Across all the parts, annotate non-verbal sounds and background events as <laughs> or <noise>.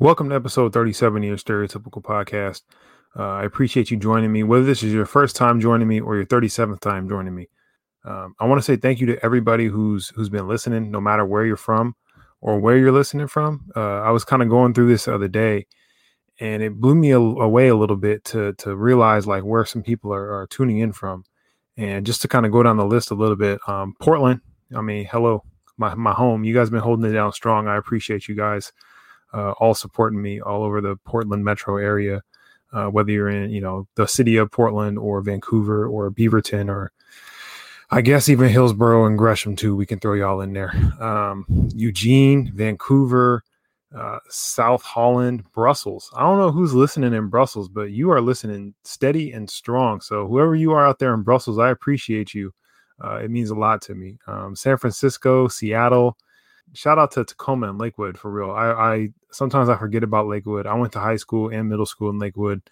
Welcome to episode 37 of your Stereotypical Podcast. Uh, I appreciate you joining me, whether this is your first time joining me or your 37th time joining me. Um, I want to say thank you to everybody who's who's been listening, no matter where you're from or where you're listening from. Uh, I was kind of going through this the other day, and it blew me a, away a little bit to to realize like where some people are, are tuning in from, and just to kind of go down the list a little bit. Um, Portland, I mean, hello, my my home. You guys have been holding it down strong. I appreciate you guys uh, all supporting me all over the Portland metro area. Uh, whether you're in, you know, the city of Portland or Vancouver or Beaverton or I guess even Hillsboro and Gresham too. We can throw y'all in there. Um, Eugene, Vancouver, uh, South Holland, Brussels. I don't know who's listening in Brussels, but you are listening steady and strong. So whoever you are out there in Brussels, I appreciate you. Uh, it means a lot to me. Um, San Francisco, Seattle, shout out to Tacoma and Lakewood for real. I, I sometimes I forget about Lakewood. I went to high school and middle school in Lakewood,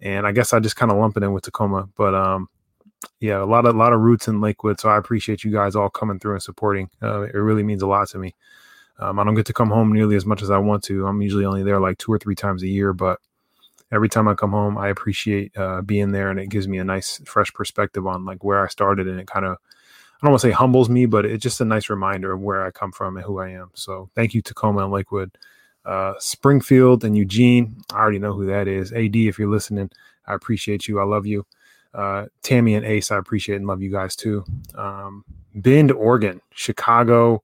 and I guess I just kind of lump it in with Tacoma. But um, yeah, a lot of a lot of roots in Lakewood. So I appreciate you guys all coming through and supporting. Uh, it really means a lot to me. Um, I don't get to come home nearly as much as I want to. I'm usually only there like two or three times a year, but every time I come home, I appreciate uh, being there, and it gives me a nice, fresh perspective on like where I started, and it kind of I don't want to say humbles me, but it's just a nice reminder of where I come from and who I am. So thank you, Tacoma and Lakewood, uh, Springfield and Eugene. I already know who that is. AD, if you're listening, I appreciate you. I love you. Uh, Tammy and Ace, I appreciate and love you guys too. Um, Bend, Oregon, Chicago,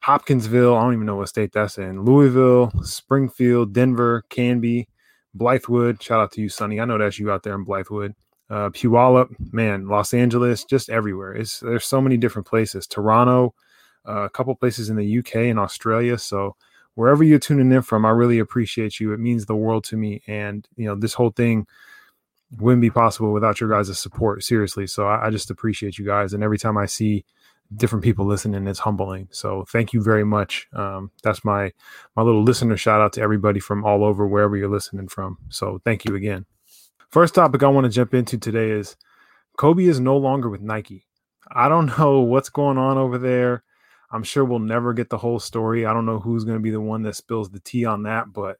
Hopkinsville. I don't even know what state that's in. Louisville, Springfield, Denver, Canby, Blythewood. Shout out to you, Sonny. I know that's you out there in Blythewood uh, Puyallup, man, Los Angeles, just everywhere. It's there's so many different places. Toronto, uh, a couple places in the UK and Australia. So wherever you're tuning in from, I really appreciate you. It means the world to me. And you know, this whole thing wouldn't be possible without your guys' support. Seriously. So I, I just appreciate you guys. And every time I see different people listening, it's humbling. So thank you very much. Um, that's my my little listener shout out to everybody from all over wherever you're listening from. So thank you again. First topic I want to jump into today is Kobe is no longer with Nike. I don't <laughs> know what's going on over there. I'm sure we'll never get the whole story. I don't know who's going to be the one that spills the tea on that, but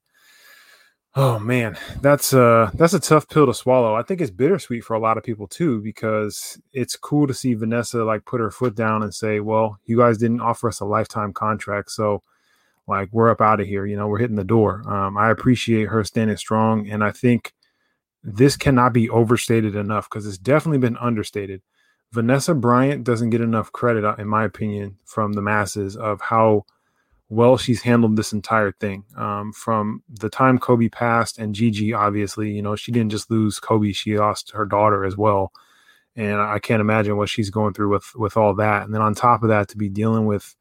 oh man, that's uh that's a tough pill to swallow. I think it's bittersweet for a lot of people too because it's cool to see Vanessa like put her foot down and say, "Well, you guys didn't offer us a lifetime contract, so like we're up out of here. You know, we're hitting the door." Um, I appreciate her standing strong, and I think this cannot be overstated enough because it's definitely been understated. Vanessa Bryant doesn't get enough credit, uh, in my opinion, from the masses of how well she's handled this entire thing. Um, from the time Kobe passed and Gigi, obviously, you know, she didn't just lose Kobe; she lost her daughter as well. And I can't imagine what she's going through with with all that. And then on top of that, to be dealing with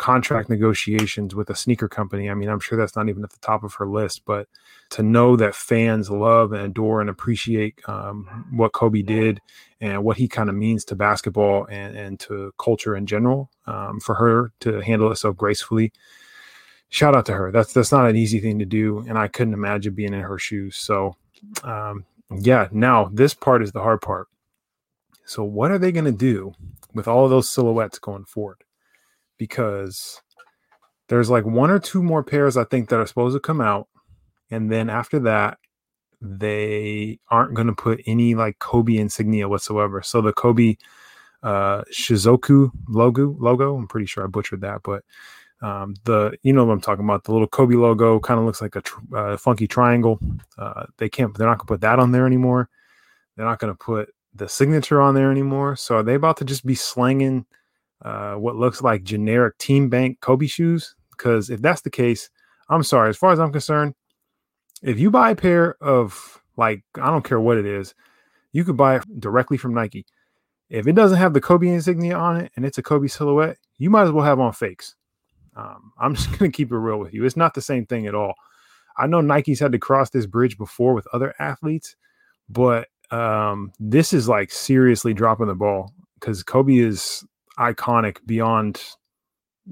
contract negotiations with a sneaker company. I mean, I'm sure that's not even at the top of her list, but to know that fans love and adore and appreciate um, what Kobe did and what he kind of means to basketball and, and to culture in general, um, for her to handle it so gracefully, shout out to her. That's that's not an easy thing to do, and I couldn't imagine being in her shoes. So, um, yeah. Now this part is the hard part. So, what are they going to do with all those silhouettes going forward? Because there's like one or two more pairs I think that are supposed to come out. And then after that, they aren't going to put any like Kobe insignia whatsoever. So the Kobe uh logo logo, I'm pretty sure I butchered that, but um the you know what I'm talking about the little Kobe logo kind of looks like a tr- uh, funky triangle. Uh they can't they're not going to put that on there anymore. They're not going to put the signature on there anymore. So are they about to just be slanging uh, what looks like generic Team Bank Kobe shoes. Because if that's the case, I'm sorry. As far as I'm concerned, if you buy a pair of like I don't care what it is, you could buy it directly from Nike. If it doesn't have the Kobe insignia on it and it's a Kobe silhouette, you might as well have on fakes. Um, <laughs> I'm just gonna keep it real with you. It's not the same thing at all. I know Nike's had to cross this bridge before with other athletes, but um, this is like seriously dropping the ball because Kobe is iconic beyond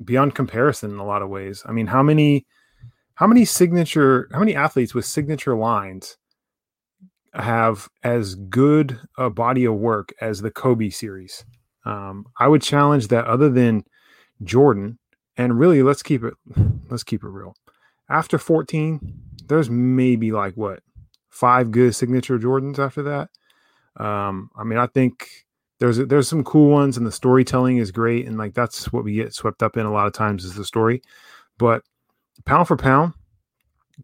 beyond comparison in a lot of ways. I mean, how many how many signature how many athletes with signature lines have as good a body of work as the Kobe series? Um, I would challenge that other than Jordan, and really let's keep it <laughs> let's keep it real. after 14, there's maybe like what five good signature Jordans after that. Um, I mean, I think there's there's some cool ones, and the storytelling is great, and like that's what we get swept up in a lot of times is the story. But pound for pound,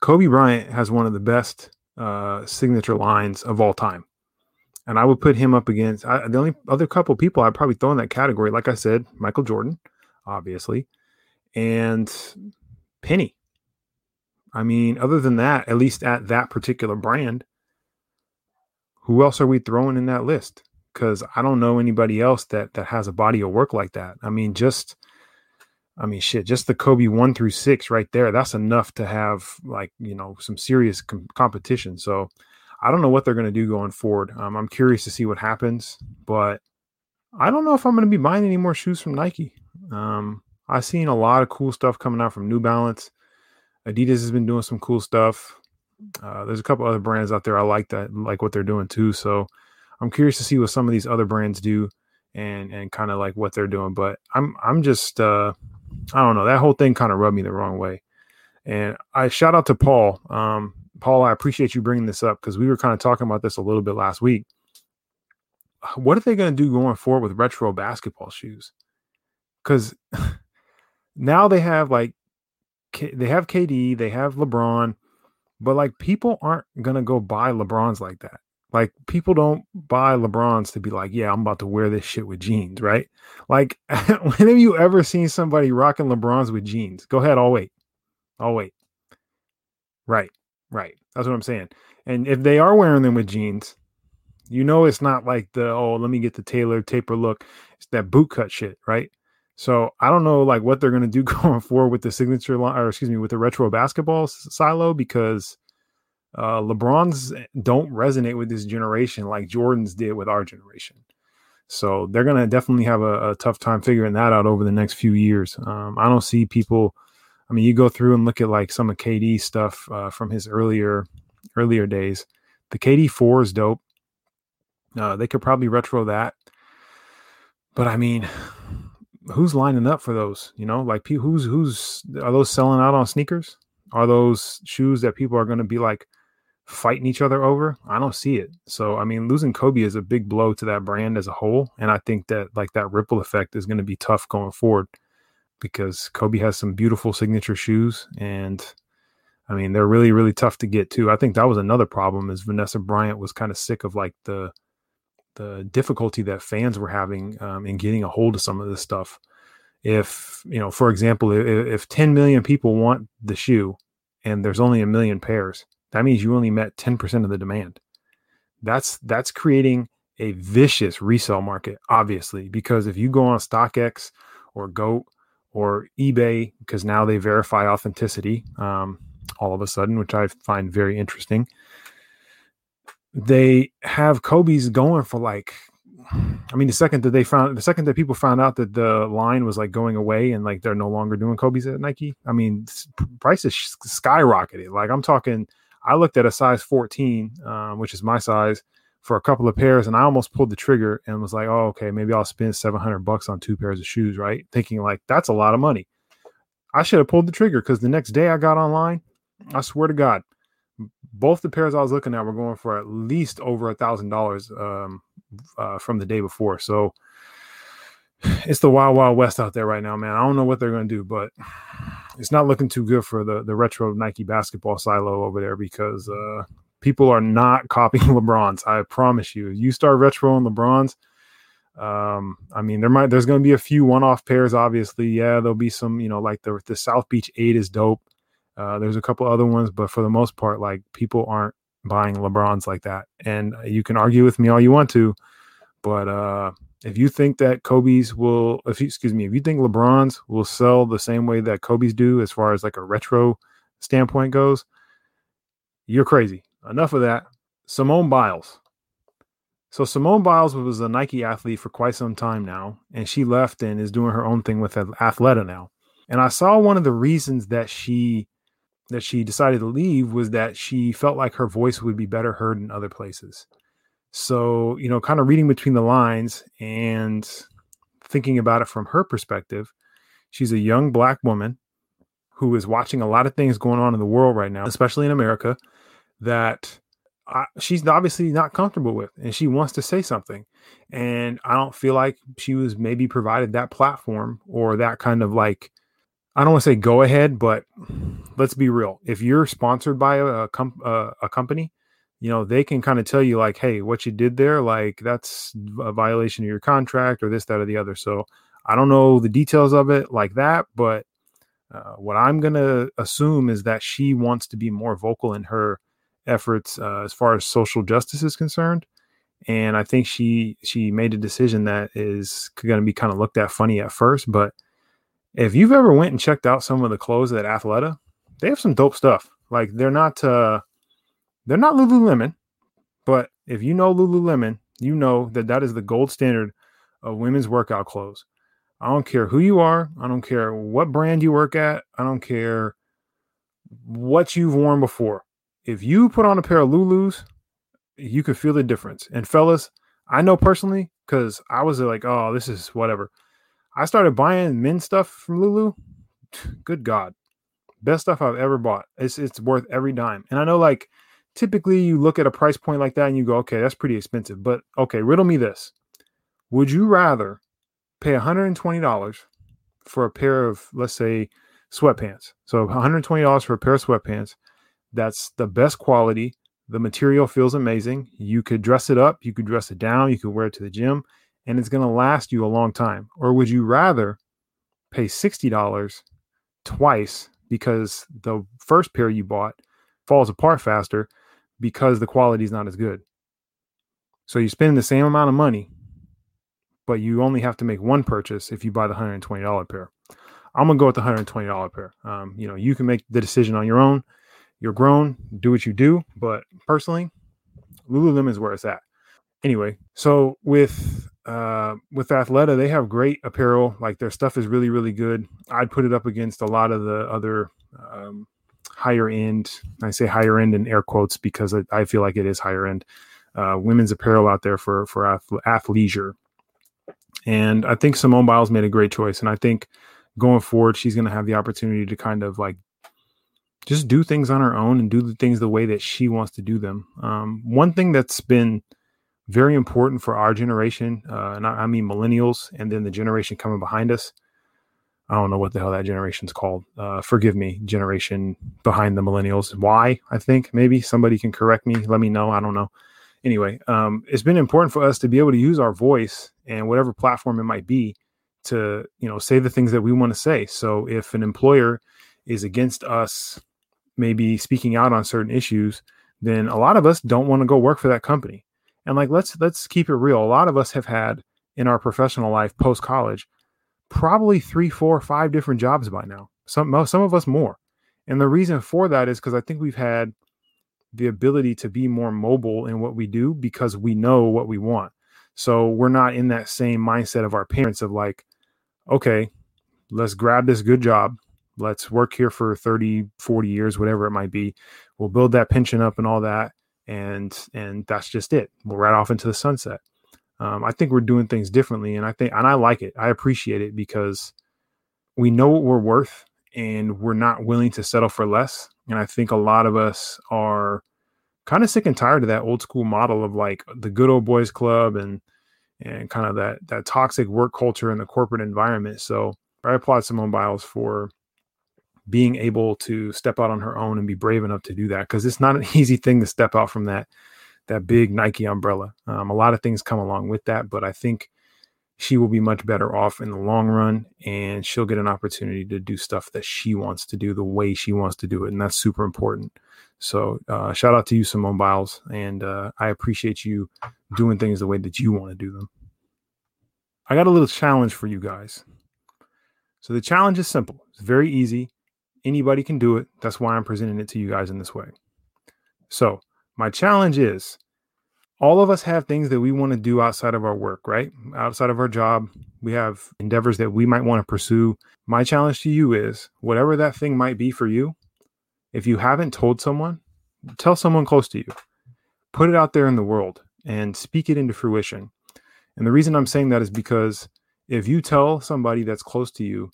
Kobe Bryant has one of the best uh, signature lines of all time. And I would put him up against I, the only other couple people I'd probably throw in that category, like I said, Michael Jordan, obviously, and Penny. I mean, other than that, at least at that particular brand, who else are we throwing in that list? Because I don't know anybody else that that has a body of work like that. I mean, just I mean, shit, just the Kobe one through six right there. That's enough to have like you know some serious com- competition. So I don't know what they're going to do going forward. Um, I'm curious to see what happens, but I don't know if I'm going to be buying any more shoes from Nike. Um, I've seen a lot of cool stuff coming out from New Balance. Adidas has been doing some cool stuff. Uh, there's a couple other brands out there I like that like what they're doing too. So I'm curious to see what some of these other brands do and and kind of like what they're doing. But I'm I'm just uh, I don't know. That whole thing kind of rubbed me the wrong way. And I shout out to Paul. Um, Paul, I appreciate you bringing this up because we were kind of talking about this a little bit last week. What are they going to do going forward with retro basketball shoes? Because <laughs> now they have like they have KD, they have LeBron, but like people aren't gonna go buy LeBrons like that. Like people don't buy LeBrons to be like, yeah, I'm about to wear this shit with jeans, right? Like, <laughs> when have you ever seen somebody rocking LeBrons with jeans? Go ahead, I'll wait. I'll wait. Right, right. That's what I'm saying. And if they are wearing them with jeans, you know it's not like the oh, let me get the tailor taper look. It's that boot cut shit, right? So I don't know like what they're gonna do <laughs> going forward with the signature line, or excuse me, with the retro basketball silo because uh, LeBron's don't resonate with this generation like Jordan's did with our generation. So they're gonna definitely have a, a tough time figuring that out over the next few years. Um, I don't see people. I mean, you go through and look at like some of KD stuff uh, from his earlier earlier days. The KD four is dope. Uh, they could probably retro that, but I mean, who's lining up for those? You know, like who's who's are those selling out on sneakers? Are those shoes that people are going to be like fighting each other over? I don't see it. So I mean, losing Kobe is a big blow to that brand as a whole, and I think that like that ripple effect is going to be tough going forward because Kobe has some beautiful signature shoes and. I mean, they're really, really tough to get too. I think that was another problem is Vanessa Bryant was kind of sick of like the the difficulty that fans were having um, in getting a hold of some of this stuff. If you know, for example, if, if 10 million people want the shoe and there's only a million pairs, that means you only met 10% of the demand. That's that's creating a vicious resale market, obviously, because if you go on StockX or Goat or eBay, because now they verify authenticity um, all of a sudden, which I find very interesting they have Kobe's going for like I mean, the second that they found the second that people found out that the line was like going away and like they're no longer doing Kobe's at Nike, I mean, prices skyrocketed. Like I'm talking, I looked at a size 14, um, which is my size, for a couple of pairs, and I almost pulled the trigger and was like, oh, okay, maybe I'll spend 700 bucks on two pairs of shoes, right? Thinking like that's a lot of money. I should have pulled the trigger because the next day I got online, I swear to God, both the pairs I was looking at were going for at least over a thousand dollars um, uh, from the day before. So it's the wild, wild west out there right now, man. I don't know what they're going to do, but it's not looking too good for the the retro Nike basketball silo over there because uh, people are not <laughs> copying LeBrons. I promise you. You start retro on LeBrons. Um, I mean, there might there's going to be a few one-off pairs. Obviously, yeah, there'll be some. You know, like the the South Beach Eight is dope. Uh, there's a couple other ones, but for the most part, like people aren't buying LeBrons like that. And you can argue with me all you want to, but uh, if you think that Kobe's will, if you, excuse me, if you think LeBrons will sell the same way that Kobe's do as far as like a retro standpoint goes, you're crazy. Enough of that. Simone Biles. So Simone Biles was a Nike athlete for quite some time now, and she left and is doing her own thing with Athleta now. And I saw one of the reasons that she that she decided to leave was that she felt like her voice would be better heard in other places. So, you know, kind of reading between the lines and thinking about it from her perspective, she's a young black woman who is watching a lot of things going on in the world right now, especially in America, that I, she's obviously not comfortable with and she wants to say something. And I don't feel like she was maybe provided that platform or that kind of like, I don't want to say go ahead, but let's be real. If you're sponsored by a, a, a company, you know, they can kind of tell you, like, hey, what you did there, like, that's a violation of your contract or this, that, or the other. So I don't know the details of it like that, but uh, what I'm going to assume is that she wants to be more vocal in her efforts uh, as far as social justice is concerned. And I think she she made a decision that is going to be kind of looked at funny at first, but if you've ever went and checked out some of the clothes at Athleta, they have some dope stuff. Like they're not uh they're not Lululemon, but if you know Lululemon, you know that that is the gold standard of women's workout clothes. I don't care who you are. I don't care what brand you work at. I don't care what you've worn before. If you put on a pair of Lulus, you could feel the difference. And fellas, I know personally because I was like, oh, this is whatever. I started buying men's stuff from Lulu. Good God, best stuff I've ever bought. It's it's worth every dime. And I know like typically you look at a price point like that and you go, okay, that's pretty expensive. But okay, riddle me this: Would you rather pay $120 for a pair of, let's say, sweatpants. So $120 for a pair of sweatpants. That's the best quality. The material feels amazing. You could dress it up, you could dress it down, you could wear it to the gym, and it's going to last you a long time. Or would you rather pay $60 twice because the first pair you bought falls apart faster because the quality is not as good? So you spend the same amount of money but you only have to make one purchase if you buy the $120 pair. I'm gonna go with the $120 pair. Um, you know, you can make the decision on your own. You're grown, do what you do. But personally, Lululemon is where it's at. Anyway, so with uh, with Athleta, they have great apparel. Like their stuff is really, really good. I'd put it up against a lot of the other um, higher end. I say higher end in air quotes because I, I feel like it is higher end uh, women's apparel out there for for ath- athleisure. And I think Simone Biles made a great choice. And I think going forward, she's going to have the opportunity to kind of like just do things on her own and do the things the way that she wants to do them. Um, one thing that's been very important for our generation, uh, and I, I, mean millennials, and then the generation coming behind us. I don't know what the hell that generation's called. Uh, forgive me, generation behind the millennials. Why? I think maybe somebody can correct me. Let me know. I don't know anyway, um, it's been important for us to be able to use our voice and whatever platform it might be to, you know, say the things that we want to say. So if an employer is against us maybe speaking out on certain issues, then a lot of us don't want to go work for that company. And like let's let's keep it real. A lot of us have had in our professional life post college probably three, four, five different jobs by now. Some some of us more. And the reason for that is because I think we've had the ability to be more mobile in what we do because we know what we want. So we're not in that same mindset of our parents of like, okay, let's grab this good job. Let's work here for 30, 40 years, whatever it might be. We'll build that pension up and all that. And and that's just it. We'll right off into the sunset. Um, I think we're doing things differently, and I think and I like it. I appreciate it because we know what we're worth, and we're not willing to settle for less. And I think a lot of us are kind of sick and tired of that old school model of like the good old boys club and and kind of that that toxic work culture in the corporate environment. So I applaud Simone Biles for being able to step out on her own and be brave enough to do that because it's not an <laughs> easy thing to step out from that that big Nike umbrella. Um, a lot of things come along with that, but I think she will be much better off in the long run and she'll get an opportunity to do stuff that she wants to do the way she wants to do it and that's super important. So uh, shout out to you simone biles and uh, i appreciate you doing things the way that you want to do them. I got a little challenge for you guys. So the challenge is simple. It's very easy. Anybody can do it. That's why i'm presenting it to you guys in this way. So my challenge is all of us have things that we want to do outside of our work, right? Outside of our job, we have endeavors that we might want to pursue. My challenge to you is whatever that thing might be for you, if you haven't told someone, tell someone close to you. Put it out there in the world and speak it into fruition. And the reason I'm saying that is because if you tell somebody that's close to you,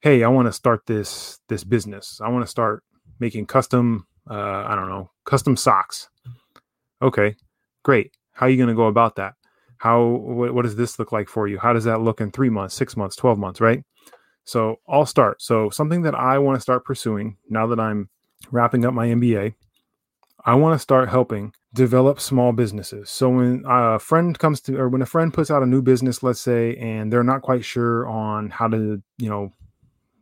hey, I want to start this this business. I want to start making custom, uh, I don't know, custom socks. Okay, great. How are you going to go about that? How what, what does this look like for you? How does that look in three months, six months, twelve months, right? So I'll start. So something that I want to start pursuing now that I'm wrapping up my MBA, I want to start helping develop small businesses. So when a friend comes to, or when a friend puts out a new business, let's say, and they're not quite sure on how to, you know,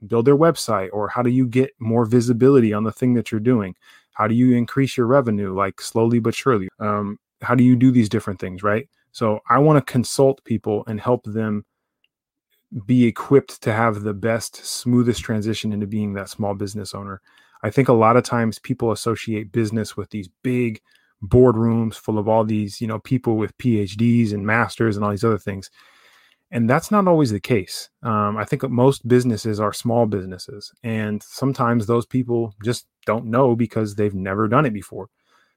build their website or how do you get more visibility on the thing that you're doing? How do you increase your revenue like slowly but surely? Um, how do you do these different things right? So i want to consult people and help them be equipped to have the best smoothest transition into being that small business owner. I think a lot of times people associate business with these big boardrooms full of all these you know people with phds and masters and all these other things and that's not always the case. Um, I think most businesses are small businesses, and sometimes those people just don't know because they've never done it before.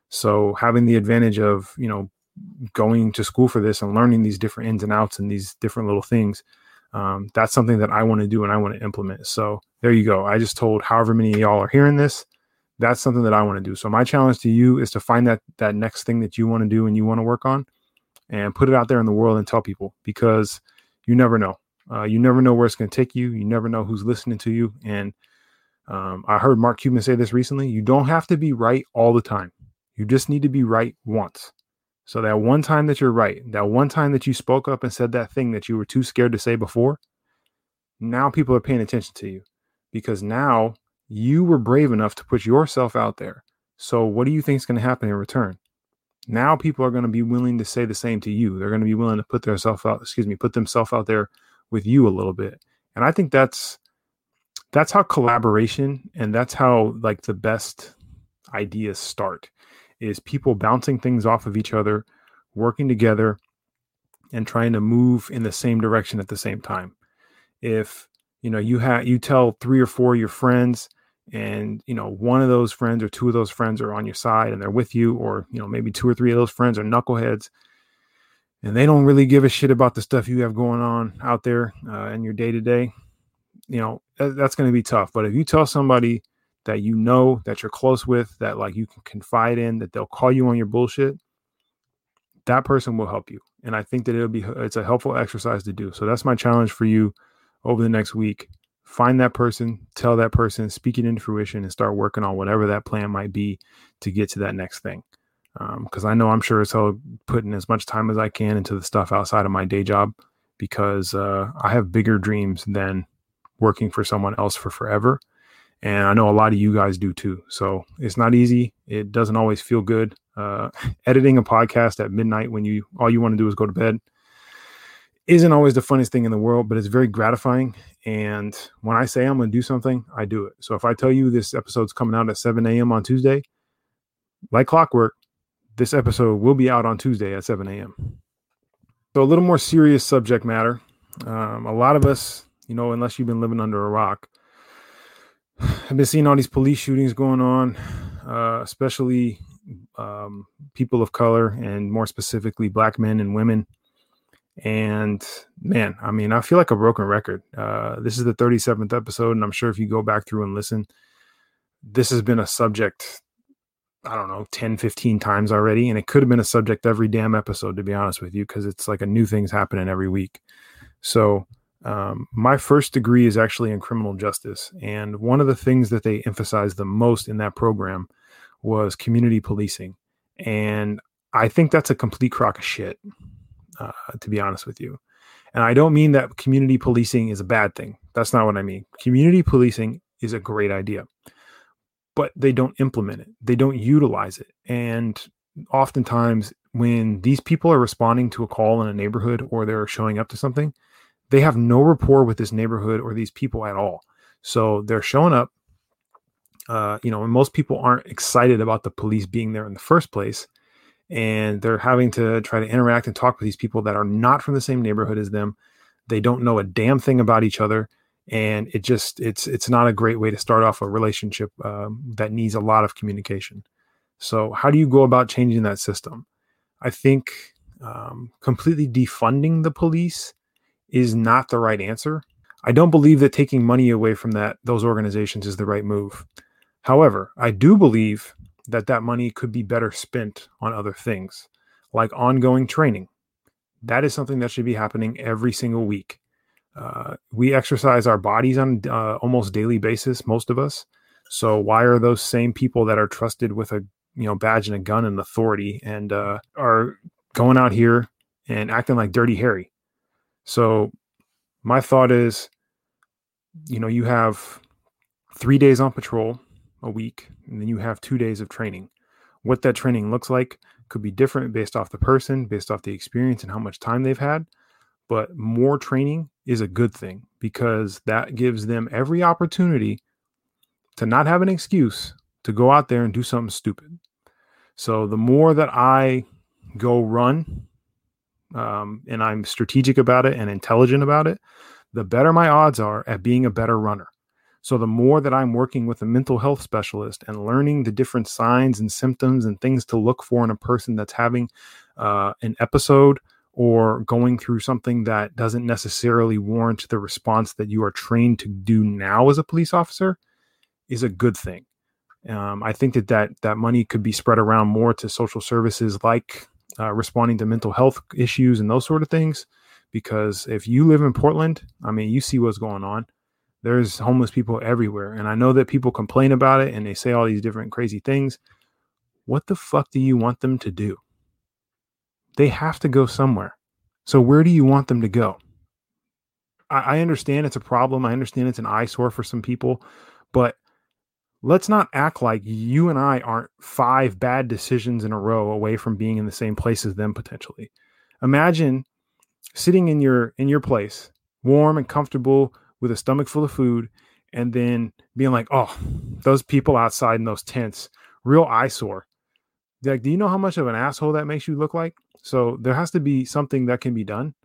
So having the advantage of you know going to school for this and learning these different ins and outs and these different little things, um, that's something that I want to do and I want to implement. So there you go. I just told however many of y'all are hearing this. That's something that I want to do. So my challenge to you is to find that that next thing that you want to do and you want to work on, and put it out there in the world and tell people because you never know. Uh, you never know where it's going to take you. You never know who's listening to you. And um, I heard Mark Cuban say this recently. You don't have to be right all the time. You just need to be right once. So that one time that you're right, that one time that you spoke up and said that thing that you were too scared to say before, now people are paying attention to you because now you were brave enough to put yourself out there. So what do you think is going to happen in return? Now people are going to be willing to say the same to you. They're going to be willing to put themselves out, excuse me, put themselves out there with you a little bit. And I think that's that's how collaboration and that's how like the best ideas start is people bouncing things off of each other, working together and trying to move in the same direction at the same time. If you know you have you tell three or four of your friends and you know one of those friends or two of those friends are on your side and they're with you or you know maybe two or three of those friends are knuckleheads and they don't really give a shit about the stuff you have going on out there uh, in your day to day you know that, that's going to be tough. But if you tell somebody that you know that you're close with that like you can confide in that they'll call you on your bullshit that person will help you. And i think that it'll be it's a helpful exercise to do. So that's my challenge for you over the next week find that person, tell that person, speak it into fruition, and start working on whatever that plan might be to get to that next thing. Because um, I know I'm sure as hell putting as much time as I can into the stuff outside of my day job because uh, I have bigger dreams than working for someone else for forever. And I know a lot of you guys do too. So it's not easy. It doesn't always feel good. Uh, <laughs> editing a podcast at midnight when you all you want to do is go to bed isn't always the funniest thing in the world, but it's very gratifying. And when I say I'm going to do something, I do it. So if I tell you this episode's coming out at 7 a.m. on Tuesday, like clockwork, this episode will be out on Tuesday at 7 a.m. So a little more serious subject matter. Um, a lot of us, you know, unless you've been living under a rock, I've been seeing all these police shootings going on, uh, especially um, people of color and more specifically black men and women and man, I mean, I feel like a broken record. Uh, this is the 37th episode, and I'm sure if you go back through and listen, this has been a subject, I don't know, 10, 15 times already. And it could have been a subject every damn episode, to be honest with you, because it's like a new thing's happening every week. So, um, my first degree is actually in criminal justice. And one of the things that they emphasized the most in that program was community policing. And I think that's a complete crock of shit uh, to be honest with you. And I don't mean that community policing is a bad thing. That's not what I mean. Community policing is a great idea, but they don't implement it, they don't utilize it. And oftentimes, when these people are responding to a call in a neighborhood or they're showing up to something, they have no rapport with this neighborhood or these people at all. So they're showing up. Uh, you know, and most people aren't excited about the police being there in the first place and they're having to try to interact and talk with these people that are not from the same neighborhood as them. They don't know a damn thing about each other, and it just it's it's not a great way to start off a relationship um, that needs a lot of communication. So, how do you go about changing that system? I think um, completely defunding the police is not the right answer. I don't believe that taking money away from that those organizations is the right move. However, I do believe that that money could be better spent on other things, like ongoing training. That is something that should be happening every single week. Uh, we exercise our bodies on uh, almost daily basis, most of us. So why are those same people that are trusted with a you know badge and a gun and authority and uh, are going out here and acting like Dirty Harry? So my thought is, you know, you have three days on patrol a week, and then you have two days of training. What that training looks like could be different based off the person, based off the experience, and how much time they've had. But more training is a good thing because that gives them every opportunity to not have an excuse to go out there and do something stupid. So the more that I go run um, and I'm strategic about it and intelligent about it, the better my odds are at being a better runner. So the more that I'm working with a mental health specialist and learning the different signs and symptoms and things to look for in a person that's having uh, an episode or going through something that doesn't necessarily warrant the response that you are trained to do now as a police officer is a good thing. Um, I think that, that that money could be spread around more to social services like uh, responding to mental health issues and those sort of things. Because if you live in Portland, I mean, you see what's going on there's homeless people everywhere. And I know that people complain about it and they say all these different crazy things. What the fuck do you want them to do? They have to go somewhere. So where do you want them to go? I, I understand it's a problem. I understand it's an eyesore for some people, but let's not act like you and I aren't five bad decisions in a row away from being in the same place as them potentially. Imagine sitting in your in your place, warm and comfortable with a stomach full of food and then being like, oh, those people outside in those tents, real eyesore. Like, do you know how much of an asshole that makes you look like? So there has to be something that can be done.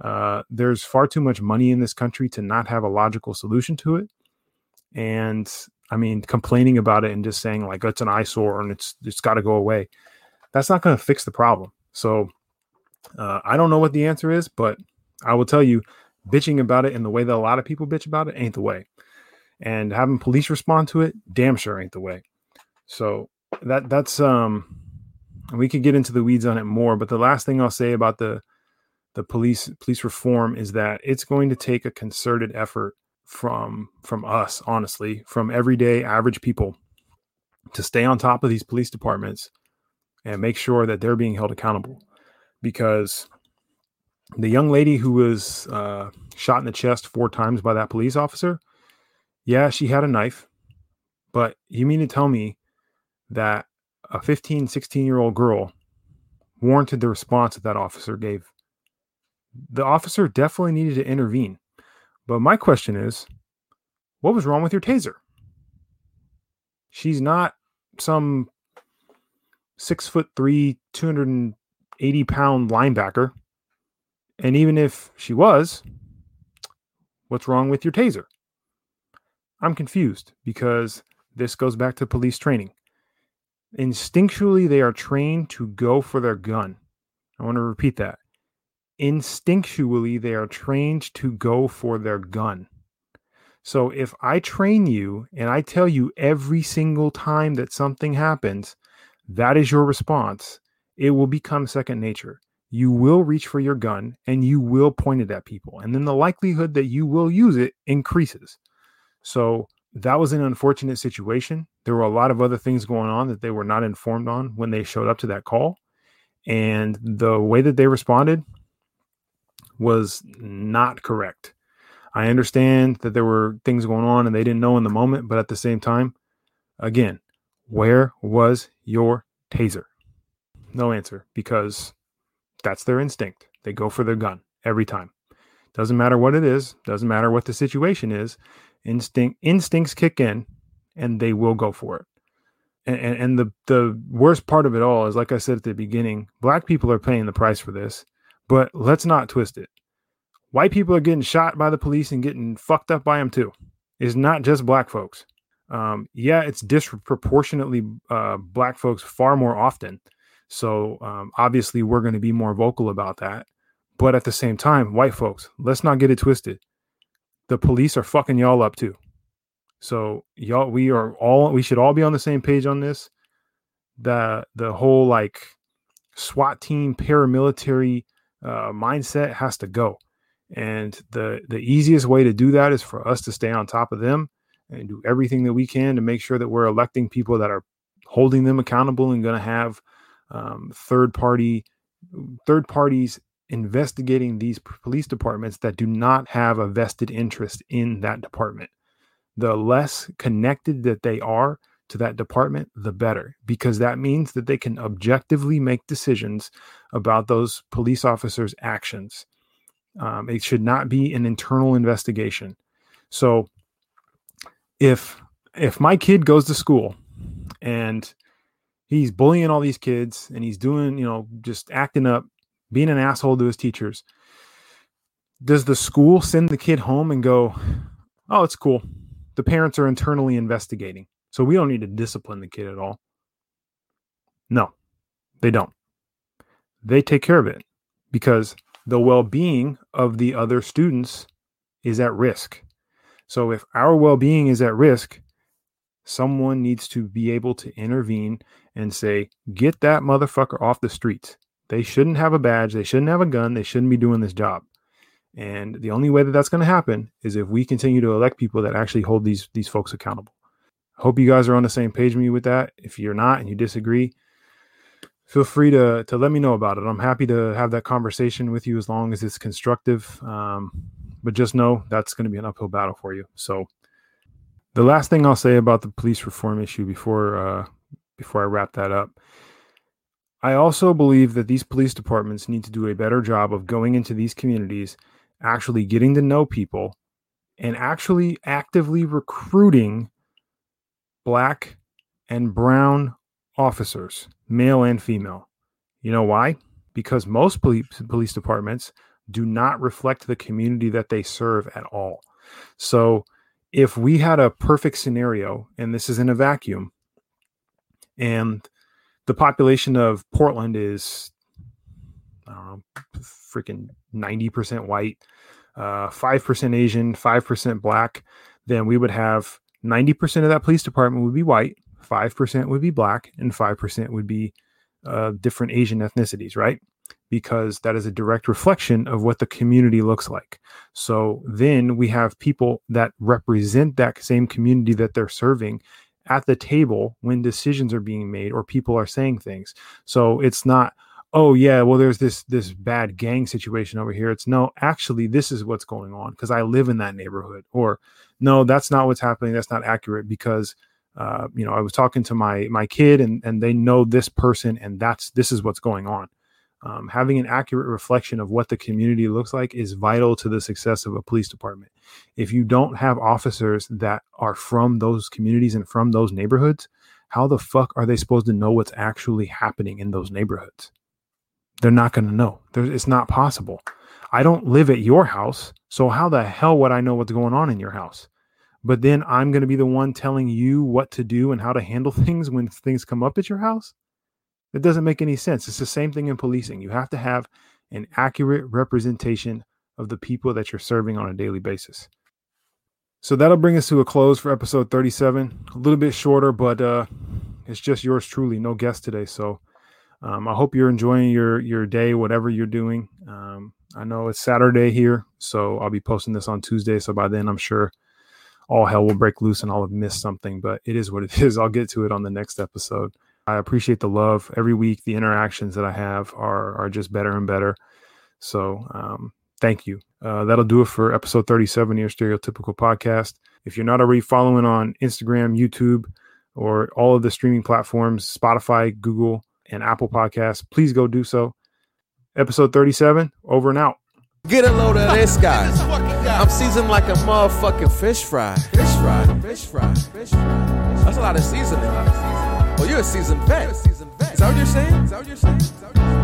Uh, there's far too much money in this country to not have a logical solution to it. And I mean, complaining about it and just saying like it's an eyesore and it's it's got to go away. That's not going to fix the problem. So uh, I don't know what the answer is, but I will tell you bitching about it in the way that a lot of people bitch about it ain't the way. And having police respond to it, damn sure ain't the way. So that that's um we could get into the weeds on it more, but the last thing I'll say about the the police police reform is that it's going to take a concerted effort from from us, honestly, from everyday average people to stay on top of these police departments and make sure that they're being held accountable because the young lady who was uh, shot in the chest four times by that police officer, yeah, she had a knife. But you mean to tell me that a 15, 16 year old girl warranted the response that that officer gave? The officer definitely needed to intervene. But my question is what was wrong with your taser? She's not some six foot three, 280 pound linebacker and even if she was, what's wrong with your taser? I'm confused because this goes back to police training. Instinctually, they are trained to go for their gun. I want to repeat that. Instinctually, they are trained to go for their gun. So if I train you and I tell you every single time that something happens, that is your response, it will become second nature you will reach for your gun and you will point it at people. And then the likelihood that you will use it increases. So that was an unfortunate situation. There were a lot of other things going on that they were not informed on when they showed up to that call. And the way that they responded was not correct. I understand that there were things going on and they didn't know in the moment, but at the same time, again, where was your taser? No answer because that's their instinct. They go for their gun every time. Doesn't matter what it is, doesn't matter what the situation is. Instinct instincts kick in and they will go for it. And, and, and the the worst part of it all is like I said at the beginning, black people are paying the price for this. But let's not twist it. White people are getting shot by the police and getting fucked up by them too. It's not just black folks. Um, yeah, it's disproportionately uh, black folks far more often so um, obviously, we're going to be more vocal about that. But at the same time, white folks, let's not get it twisted. the police are fucking y'all up too. So y'all, we are all we should all be on the same page on this. The the whole like SWAT team paramilitary uh, mindset has to go, and the the easiest way to do that is for us to stay on top of them and do everything that we can to make sure that we're electing people that are holding them accountable and going to have um, third party third parties investigating these police departments that do not have a vested interest in that department the less connected that they are to that department, the better, because that means that they can objectively make decisions about those police officers' actions. Um, it should not be an internal investigation. So, if if my kid goes to school and he's bullying all these kids and he's doing, you know, just acting up, being an asshole to his teachers, does the school send the kid home and go, "Oh, it's cool the parents are internally investigating. So we don't need to discipline the kid at all. No, they don't. They take care of it because the well being of the other students is at risk. So if our well being is at risk, someone needs to be able to intervene and say, get that motherfucker off the streets. They shouldn't have a badge. They shouldn't have a gun. They shouldn't be doing this job. And the only way that that's going to happen is if we continue to elect people that actually hold these these folks accountable. I Hope you guys are on the same page with me with that. If you're not and you disagree, feel free to to let me know about it. I'm happy to have that conversation with you as long as it's constructive. Um, but just know that's going to be an uphill battle for you. So, the last thing I'll say about the police reform issue before uh, before I wrap that up I also believe that these police departments need to do a better job of going into these communities actually getting to know people and actually actively recruiting black and brown officers, male and female. You know why? Because most police, police departments do not reflect the community that they serve at all. So, if we had a perfect scenario, and this is in a vacuum, and the population of Portland is, I don't know, freaking 90% white, uh, 5% Asian, 5% black, then we would have 90% of that police department would be white, 5% would be black, and 5% would be uh, different Asian ethnicities, right? Because that is a direct reflection of what the community looks like. So then we have people that represent that same community that they're serving at the table when decisions are being made or people are saying things. So it's not, oh yeah well there's this this bad gang situation over here it's no actually this is what's going on because i live in that neighborhood or no that's not what's happening that's not accurate because uh, you know i was talking to my my kid and and they know this person and that's this is what's going on um, having an accurate reflection of what the community looks like is vital to the success of a police department if you don't have officers that are from those communities and from those neighborhoods how the fuck are they supposed to know what's actually happening in those neighborhoods they're not going to know. it's not possible. I don't live at your house. So how the hell would I know what's going on in your house? But then I'm going to be the one telling you what to do and how to handle <laughs> things when things come up at your house? It doesn't make any sense. It's the same thing in policing. You have to have an accurate representation of the people that you're serving on a daily basis. So that'll bring us to a close for episode 37. A little bit shorter, but uh, it's just yours truly. No guest today. So um, I hope you're enjoying your your day, whatever you're doing. Um, I know it's Saturday here, so I'll be posting this on Tuesday. So by then, I'm sure all hell will break loose and I'll have missed something. But it is what it <laughs> is. I'll get to it on the next episode. I appreciate the love every week. The interactions that I have are are just better and better. So um, thank you. Uh, that'll do it for episode 37 of your stereotypical podcast. If you're not already following on Instagram, YouTube, or all of the streaming platforms, Spotify, Google and Apple Podcasts, please go do so. Episode 37, over and out. Get a load of this <laughs> guy. I'm seasoned like a motherfucking fish fry. Fish fry, fish fry, fish fry. That's a lot of seasoning. Oh, well, you're a seasoned vet. Is that what you're saying? Is that what you're saying?